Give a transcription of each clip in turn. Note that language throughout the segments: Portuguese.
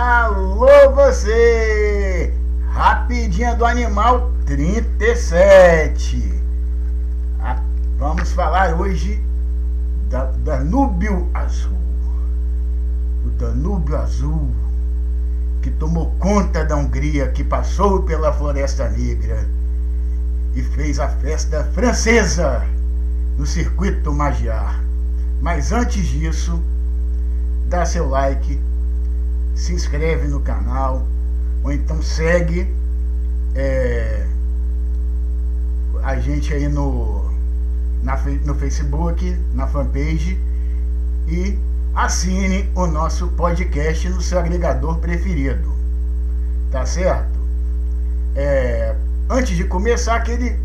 Alô você! Rapidinha do Animal 37. Ah, vamos falar hoje da Danúbio Azul. O Danúbio Azul que tomou conta da Hungria, que passou pela Floresta Negra e fez a festa francesa no circuito Magiar. Mas antes disso, dá seu like, se inscreve no canal, ou então segue é, a gente aí no, na, no Facebook, na fanpage e assine o nosso podcast no seu agregador preferido. Tá certo? É, antes de começar, aquele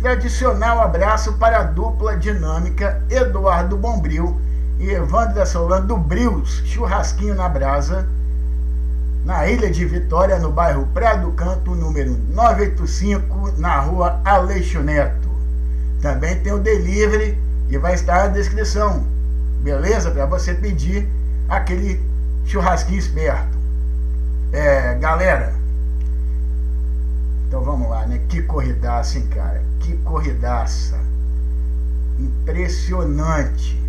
tradicional abraço para a dupla dinâmica Eduardo Bombril e Evandra Solano do Brios, churrasquinho na brasa, na Ilha de Vitória, no bairro Prado Canto, número 985, na rua Aleixo Neto. Também tem o delivery e vai estar na descrição, beleza? Para você pedir aquele churrasquinho esperto. É, galera, então vamos lá, né? Que corridaça, hein, cara? Que corridaça. Impressionante.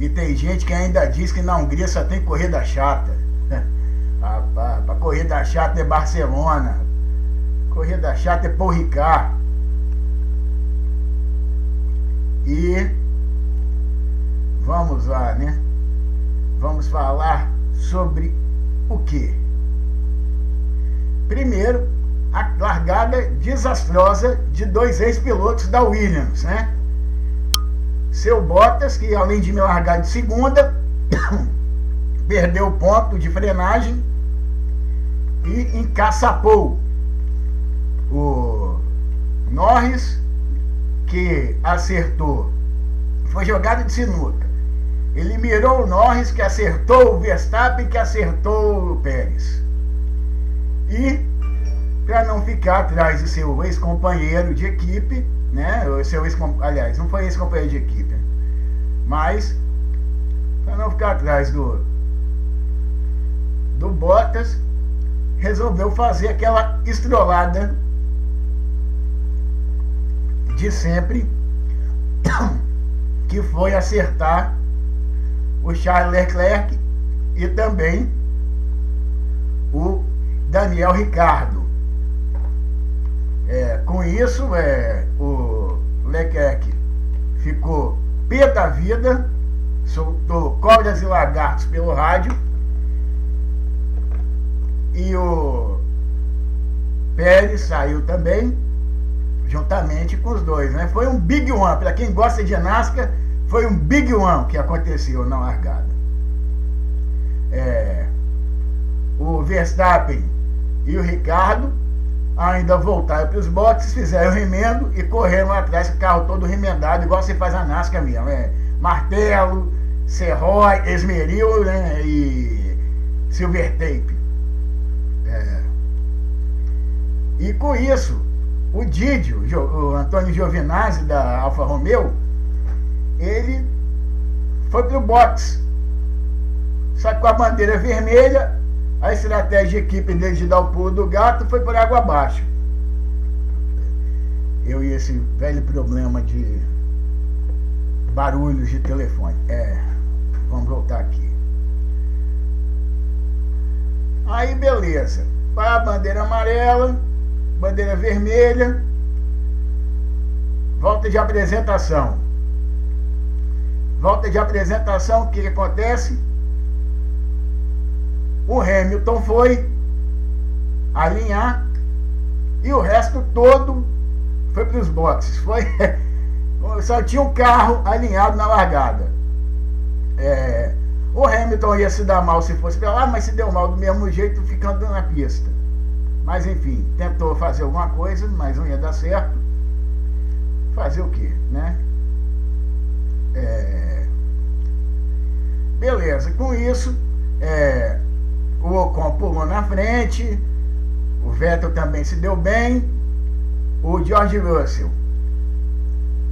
E tem gente que ainda diz que na Hungria só tem corrida chata. Rapaz, pra corrida chata é Barcelona. Corrida chata é Paul Ricard. E vamos lá, né? Vamos falar sobre o que? Primeiro, a largada desastrosa de dois ex-pilotos da Williams, né? Seu Bottas, que além de me largar de segunda, perdeu o ponto de frenagem e encaçapou o Norris, que acertou. Foi jogada de sinuca. Ele mirou o Norris, que acertou o Verstappen, que acertou o Pérez. E para não ficar atrás de seu ex-companheiro de equipe, né? O seu ex aliás, não foi ex-companheiro de equipe, mas para não ficar atrás do do Bottas, resolveu fazer aquela estrolada de sempre, que foi acertar o Charles Leclerc e também o Daniel Ricardo. É, com isso, é, o Leclerc ficou pé da vida, soltou cobras e lagartos pelo rádio, e o Pérez saiu também, juntamente com os dois. Né? Foi um big one, para quem gosta de NASCAR, foi um big one que aconteceu na largada. É, o Verstappen e o Ricardo ainda voltaram para os boxes, fizeram o remendo e correram atrás o carro todo remendado, igual você faz na NASCAR mesmo. É, martelo, serrói, esmeril né, e silver tape. É. E com isso, o Didio, o Antônio Giovinazzi da Alfa Romeo, ele foi para o box. Só que com a bandeira vermelha a estratégia de equipe dele de dar o pulo do gato foi por água abaixo. Eu e esse velho problema de barulhos de telefone. É, vamos voltar aqui. Aí beleza. Vai a bandeira amarela, bandeira vermelha, volta de apresentação. Volta de apresentação, o que, acontece? O Hamilton foi alinhar e o resto todo foi para os boxes. Foi, só tinha um carro alinhado na largada. É, o Hamilton ia se dar mal se fosse para lá, mas se deu mal do mesmo jeito ficando na pista. Mas enfim, tentou fazer alguma coisa, mas não ia dar certo. Fazer o quê, né? É... Beleza, com isso, é... O Ocon pulou na frente. O Vettel também se deu bem. O George Russell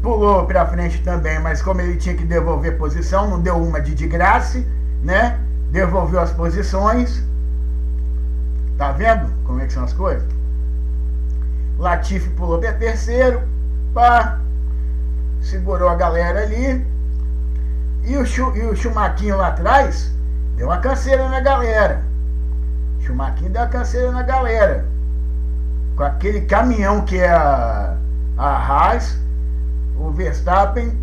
pulou para frente também, mas como ele tinha que devolver posição, não deu uma de de graça, né? Devolveu as posições. Tá vendo como é que são as coisas? Latifi pulou para terceiro, pá, segurou a galera ali. E o, e o Chumaquinho lá atrás deu uma canseira na galera. Chumaquinho deu uma canseira na galera. Com aquele caminhão que é a, a Haas, o Verstappen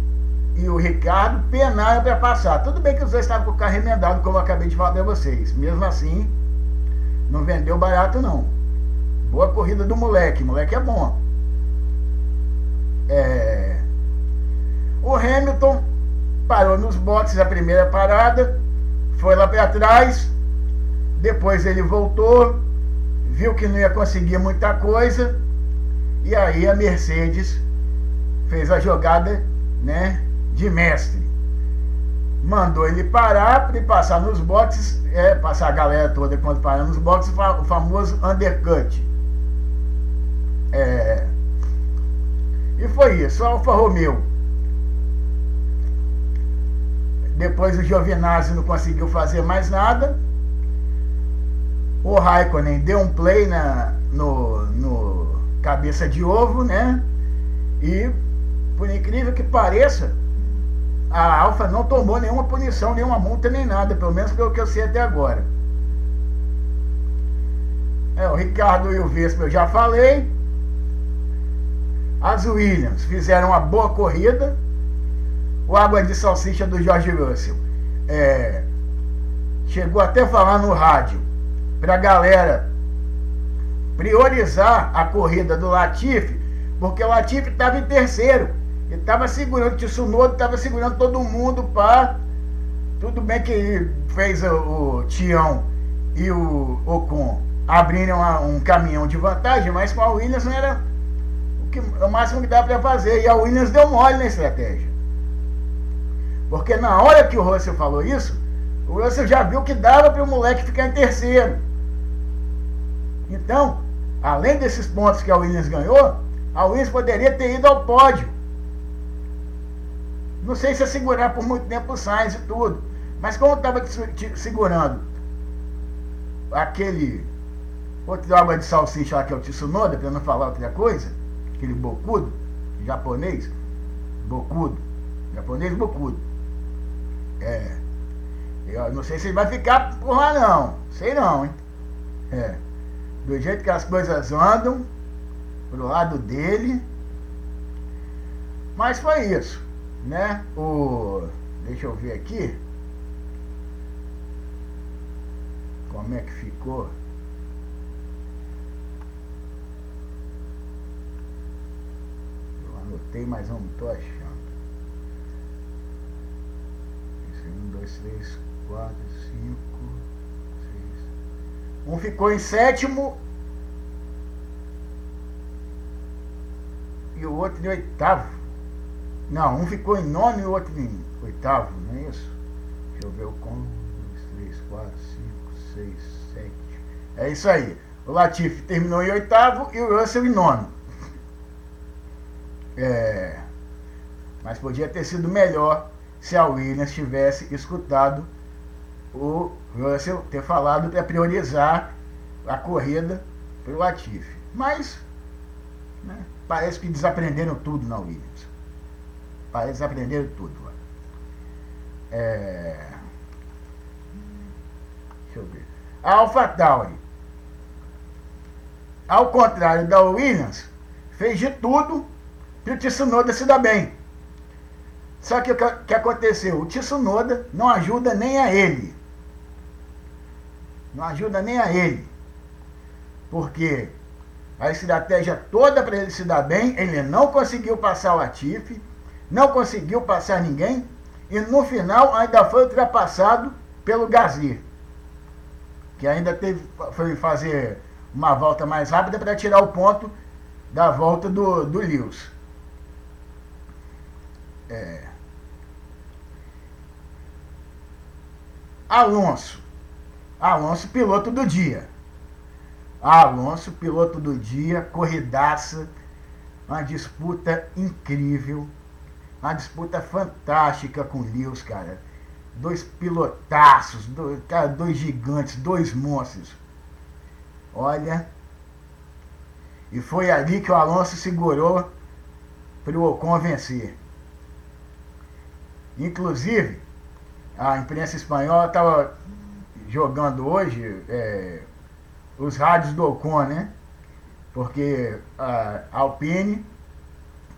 e o Ricardo penaram para passar. Tudo bem que os dois estavam com o carro remendado, como eu acabei de falar para vocês. Mesmo assim, não vendeu barato não. Boa corrida do moleque, moleque é bom. É... O Hamilton parou nos boxes a primeira parada, foi lá para trás, depois ele voltou, viu que não ia conseguir muita coisa, e aí a Mercedes fez a jogada, né, de mestre. Mandou ele parar para ele passar nos boxes, é, passar a galera toda quando parar nos boxes, o famoso undercut. É, e foi isso, Alfa Romeo. Depois o Giovinazzi não conseguiu fazer mais nada. O Raikkonen deu um play na, no, no cabeça de ovo, né? E, por incrível que pareça, a Alfa não tomou nenhuma punição, nenhuma multa, nem nada, pelo menos pelo que eu sei até agora. É, o Ricardo e o Vespa eu já falei. As Williams fizeram uma boa corrida. O água de salsicha do George Russell é, chegou até falar no rádio para a galera priorizar a corrida do Latifi, porque o Latifi estava em terceiro. Ele estava segurando, o Tsunoda estava segurando todo mundo para. Tudo bem que ele fez o, o Tião e o Ocon abrirem um caminhão de vantagem, mas com a Williams não era o, que, o máximo que dá para fazer. E a Williams deu mole na estratégia. Porque na hora que o Russell falou isso, o Russell já viu que dava para o moleque ficar em terceiro. Então, além desses pontos que a Williams ganhou, a Williams poderia ter ido ao pódio. Não sei se segurar por muito tempo o Sainz e tudo. Mas como estava segurando aquele outro água de salsicha lá que é o Tsunoda, para não falar outra coisa, aquele bocudo, japonês, bocudo, japonês bocudo. É. Eu não sei se ele vai ficar por lá não. Sei não, hein? É. Do jeito que as coisas andam, pro lado dele. Mas foi isso né? O, deixa eu ver aqui. Como é que ficou? Eu anotei, mas não estou achando. Um, dois, três, quatro, cinco, seis. Um ficou em sétimo e o outro em oitavo. Não, um ficou em nono e o outro em oitavo, não é isso? Deixa eu ver o com. dois, três, quatro, cinco, seis, sete. É isso aí. O Latifi terminou em oitavo e o Russell em nono. É, mas podia ter sido melhor se a Williams tivesse escutado o Russell ter falado para priorizar a corrida para o Latifi. Mas né, parece que desaprenderam tudo na Williams. Eles aprenderam tudo. É... Deixa eu ver. A AlphaTauri, ao contrário da Williams, fez de tudo para o Tsunoda se dar bem. Só que o que aconteceu? O Tsunoda não ajuda nem a ele. Não ajuda nem a ele. Porque a estratégia toda para ele se dar bem, ele não conseguiu passar o Latifi não conseguiu passar ninguém e no final ainda foi ultrapassado pelo Gasly, que ainda teve, foi fazer uma volta mais rápida para tirar o ponto da volta do, do Lewis. É. Alonso. Alonso, piloto do dia. Alonso, piloto do dia, corridaça, uma disputa incrível. Uma disputa fantástica com o Lewis, cara. Dois pilotaços, dois, cara, dois gigantes, dois monstros. Olha. E foi ali que o Alonso segurou para o Ocon vencer. Inclusive, a imprensa espanhola estava jogando hoje é, os rádios do Ocon, né? Porque a Alpine,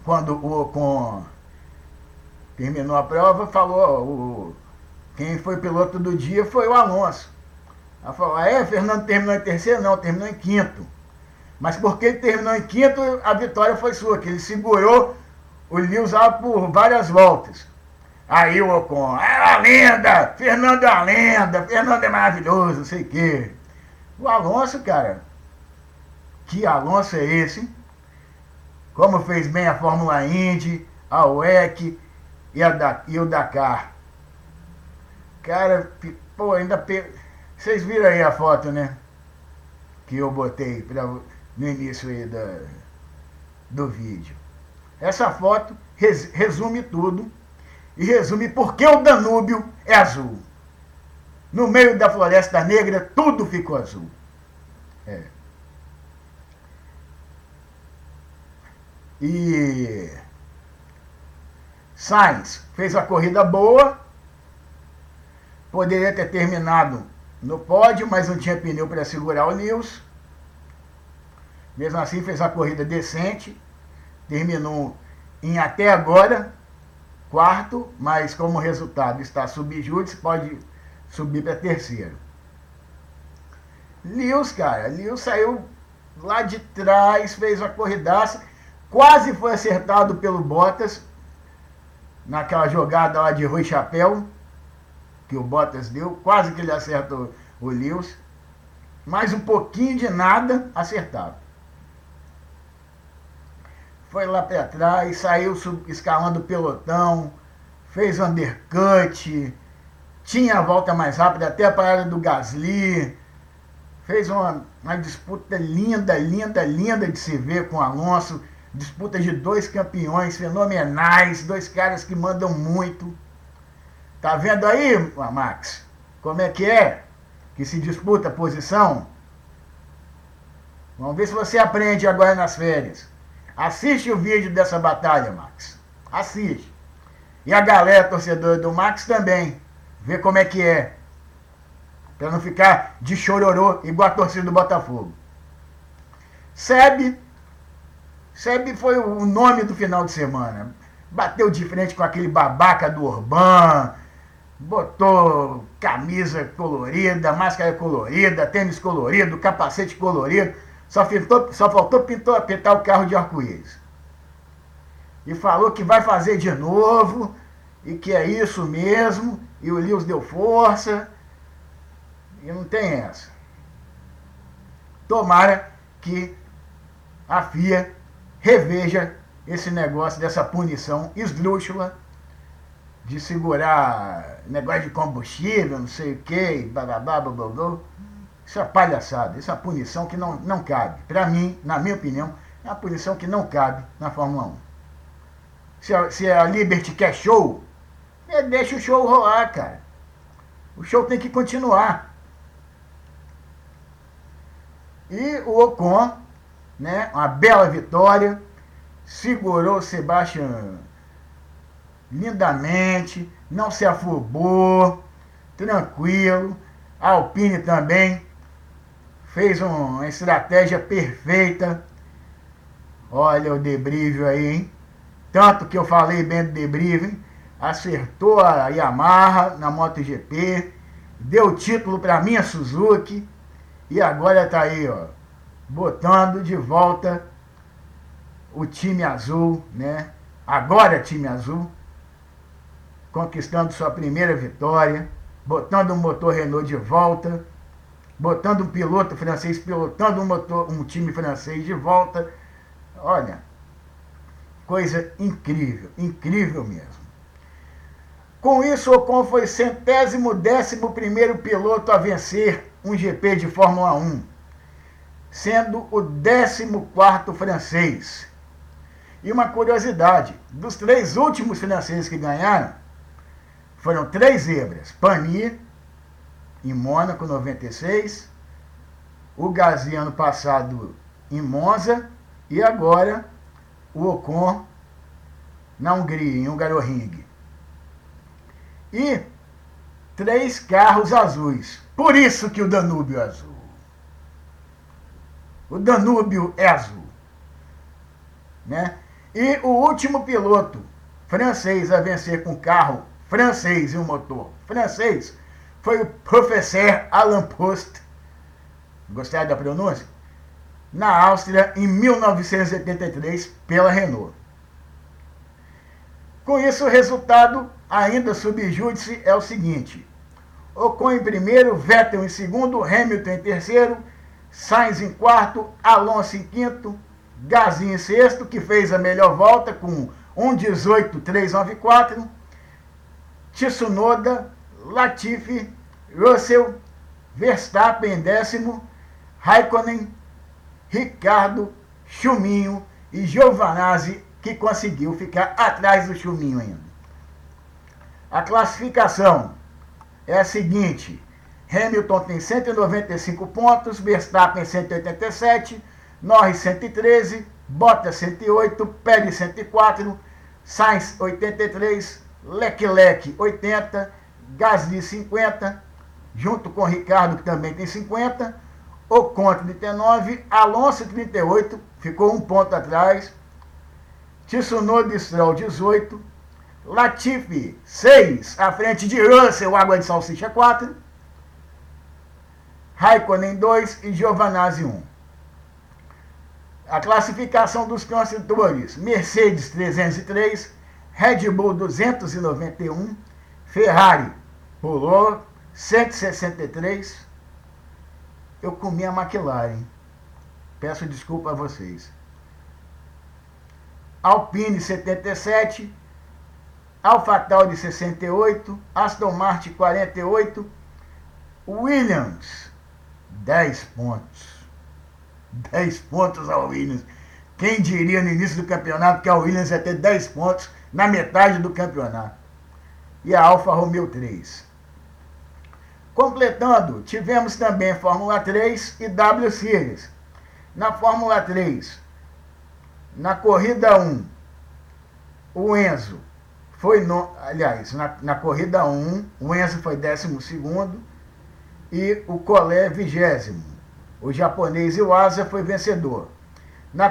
quando o Ocon terminou a prova, falou, o, quem foi piloto do dia foi o Alonso. Ela falou, ah, é, Fernando terminou em terceiro? Não, terminou em quinto. Mas porque ele terminou em quinto, a vitória foi sua, que ele segurou o Lewis por várias voltas. Aí o Ocon, é uma lenda, Fernando é uma lenda, Fernando é maravilhoso, não sei o quê. O Alonso, cara, que Alonso é esse? Como fez bem a Fórmula Indy, a WEC e, a e o Dakar. Cara, pô, ainda. Pe... Vocês viram aí a foto, né? Que eu botei pra, no início aí da, do vídeo. Essa foto res, resume tudo e resume por que o Danúbio é azul. No meio da Floresta Negra, tudo ficou azul. É. E Sainz fez a corrida boa, poderia ter terminado no pódio, mas não tinha pneu para segurar o Lewis. Mesmo assim, fez a corrida decente, terminou em até agora quarto, mas como resultado está subjúdice, pode subir para terceiro. Lewis, cara, Lewis saiu lá de trás, fez uma corridaça, quase foi acertado pelo Bottas naquela jogada lá de Rui Chapéu que o Bottas deu, quase que ele acerta o, Lewis, mais um pouquinho de nada acertava. Foi lá para trás, saiu escalando o pelotão, fez undercut, tinha a volta mais rápida, até a parada do Gasly. Fez uma, uma disputa linda, linda, linda de se ver com o Alonso. Disputa de dois campeões fenomenais, dois caras que mandam muito. Tá vendo aí, Max? Como é que é que se disputa a posição? Vamos ver se você aprende agora nas férias. Assiste o vídeo dessa batalha, Max. Assiste. E a galera torcedora do Max também. Vê como é que é. Pra não ficar de chororô igual a torcida do Botafogo. Seb. Seb foi o nome do final de semana. Bateu de frente com aquele babaca do Urban. Botou camisa colorida, máscara colorida, tênis colorido, capacete colorido. Só, pintou, só faltou pintou, pintar o carro de arco-íris. E falou que vai fazer de novo e que é isso mesmo, e o Lewis deu força, e não tem essa. Tomara que a FIA reveja esse negócio dessa punição esdrúxula de segurar negócio de combustível, não sei o que, bababá, bababá. Isso é palhaçada, isso é uma punição que não, não cabe. Para mim, na minha opinião, é uma punição que não cabe na Fórmula 1. Se a, se a Liberty quer show, é, deixa o show rolar, cara. O show tem que continuar. E o Ocon, né, uma bela vitória, segurou o Sebastian lindamente, não se afobou, tranquilo. A Alpine também fez uma estratégia perfeita. Olha o debrívio aí, hein? Tanto que eu falei bem do debrívio, hein? acertou a Yamaha na MotoGP, deu título para minha Suzuki e agora está aí, ó, botando de volta o time azul, né? Agora time azul, conquistando sua primeira vitória, botando o motor Renault de volta, botando um piloto francês pilotando um, motor, um time francês de volta. Olha, coisa incrível, incrível mesmo. Com isso, Ocon foi centésimo décimo primeiro piloto a vencer um GP de Fórmula 1, sendo o décimo quarto francês. E uma curiosidade, dos três últimos franceses que ganharam, foram três zebras. Pani, em Mônaco, 96, o Gasly ano passado em Monza e agora o Ocon na Hungria, em Hungaroring. E três carros azuis. Por isso que o Danúbio é azul. O Danúbio é azul. Né? E o último piloto francês a vencer com carro francês e um motor francês foi o professor Alain Prost. Gostaram da pronúncia? Na Áustria, em 1983, pela Renault. Com isso, o resultado, ainda subjúdice, é o seguinte: Ocon em primeiro, Vettel em segundo, Hamilton em terceiro, Sainz em quarto, Alonso em quinto, Gasly em sexto, que fez a melhor volta com 1,18,394, Tsunoda, Latifi, Russell, Verstappen em décimo, Raikkonen, Ricardo, Chuminho e Giovanazzi, que conseguiu ficar atrás do Chuminho ainda. A classificação é a seguinte: Hamilton tem 195 pontos, Verstappen 187, Norris 113, Bottas 108, Pérez 104, Sainz 83, Leclerc 80, Gasly 50, junto com Ricardo que também tem 50, Ocon 39, Alonso 38, ficou um ponto atrás, Tsunoda Stroll 18, Latifi 6, à frente de Russell, Água de Salsicha 4, Raikkonen 2 e Giovanazzi 1. A classificação dos construtores: Mercedes 303, Red Bull 291, Ferrari pulou 163. Eu comi a McLaren. Peço desculpa a vocês. Alpine 77, AlphaTauri 68, Aston Martin 48, Williams 10 pontos. 10 pontos ao Williams. Quem diria no início do campeonato que a Williams ia ter 10 pontos na metade do campeonato? E a Alfa Romeo 3. Completando, tivemos também Fórmula 3 e W Series. Na Fórmula 3, na corrida 1, o Enzo foi no, aliás, na, na corrida 1, o Enzo foi 12 e o Colé vigésimo. O japonês Iwasa foi vencedor.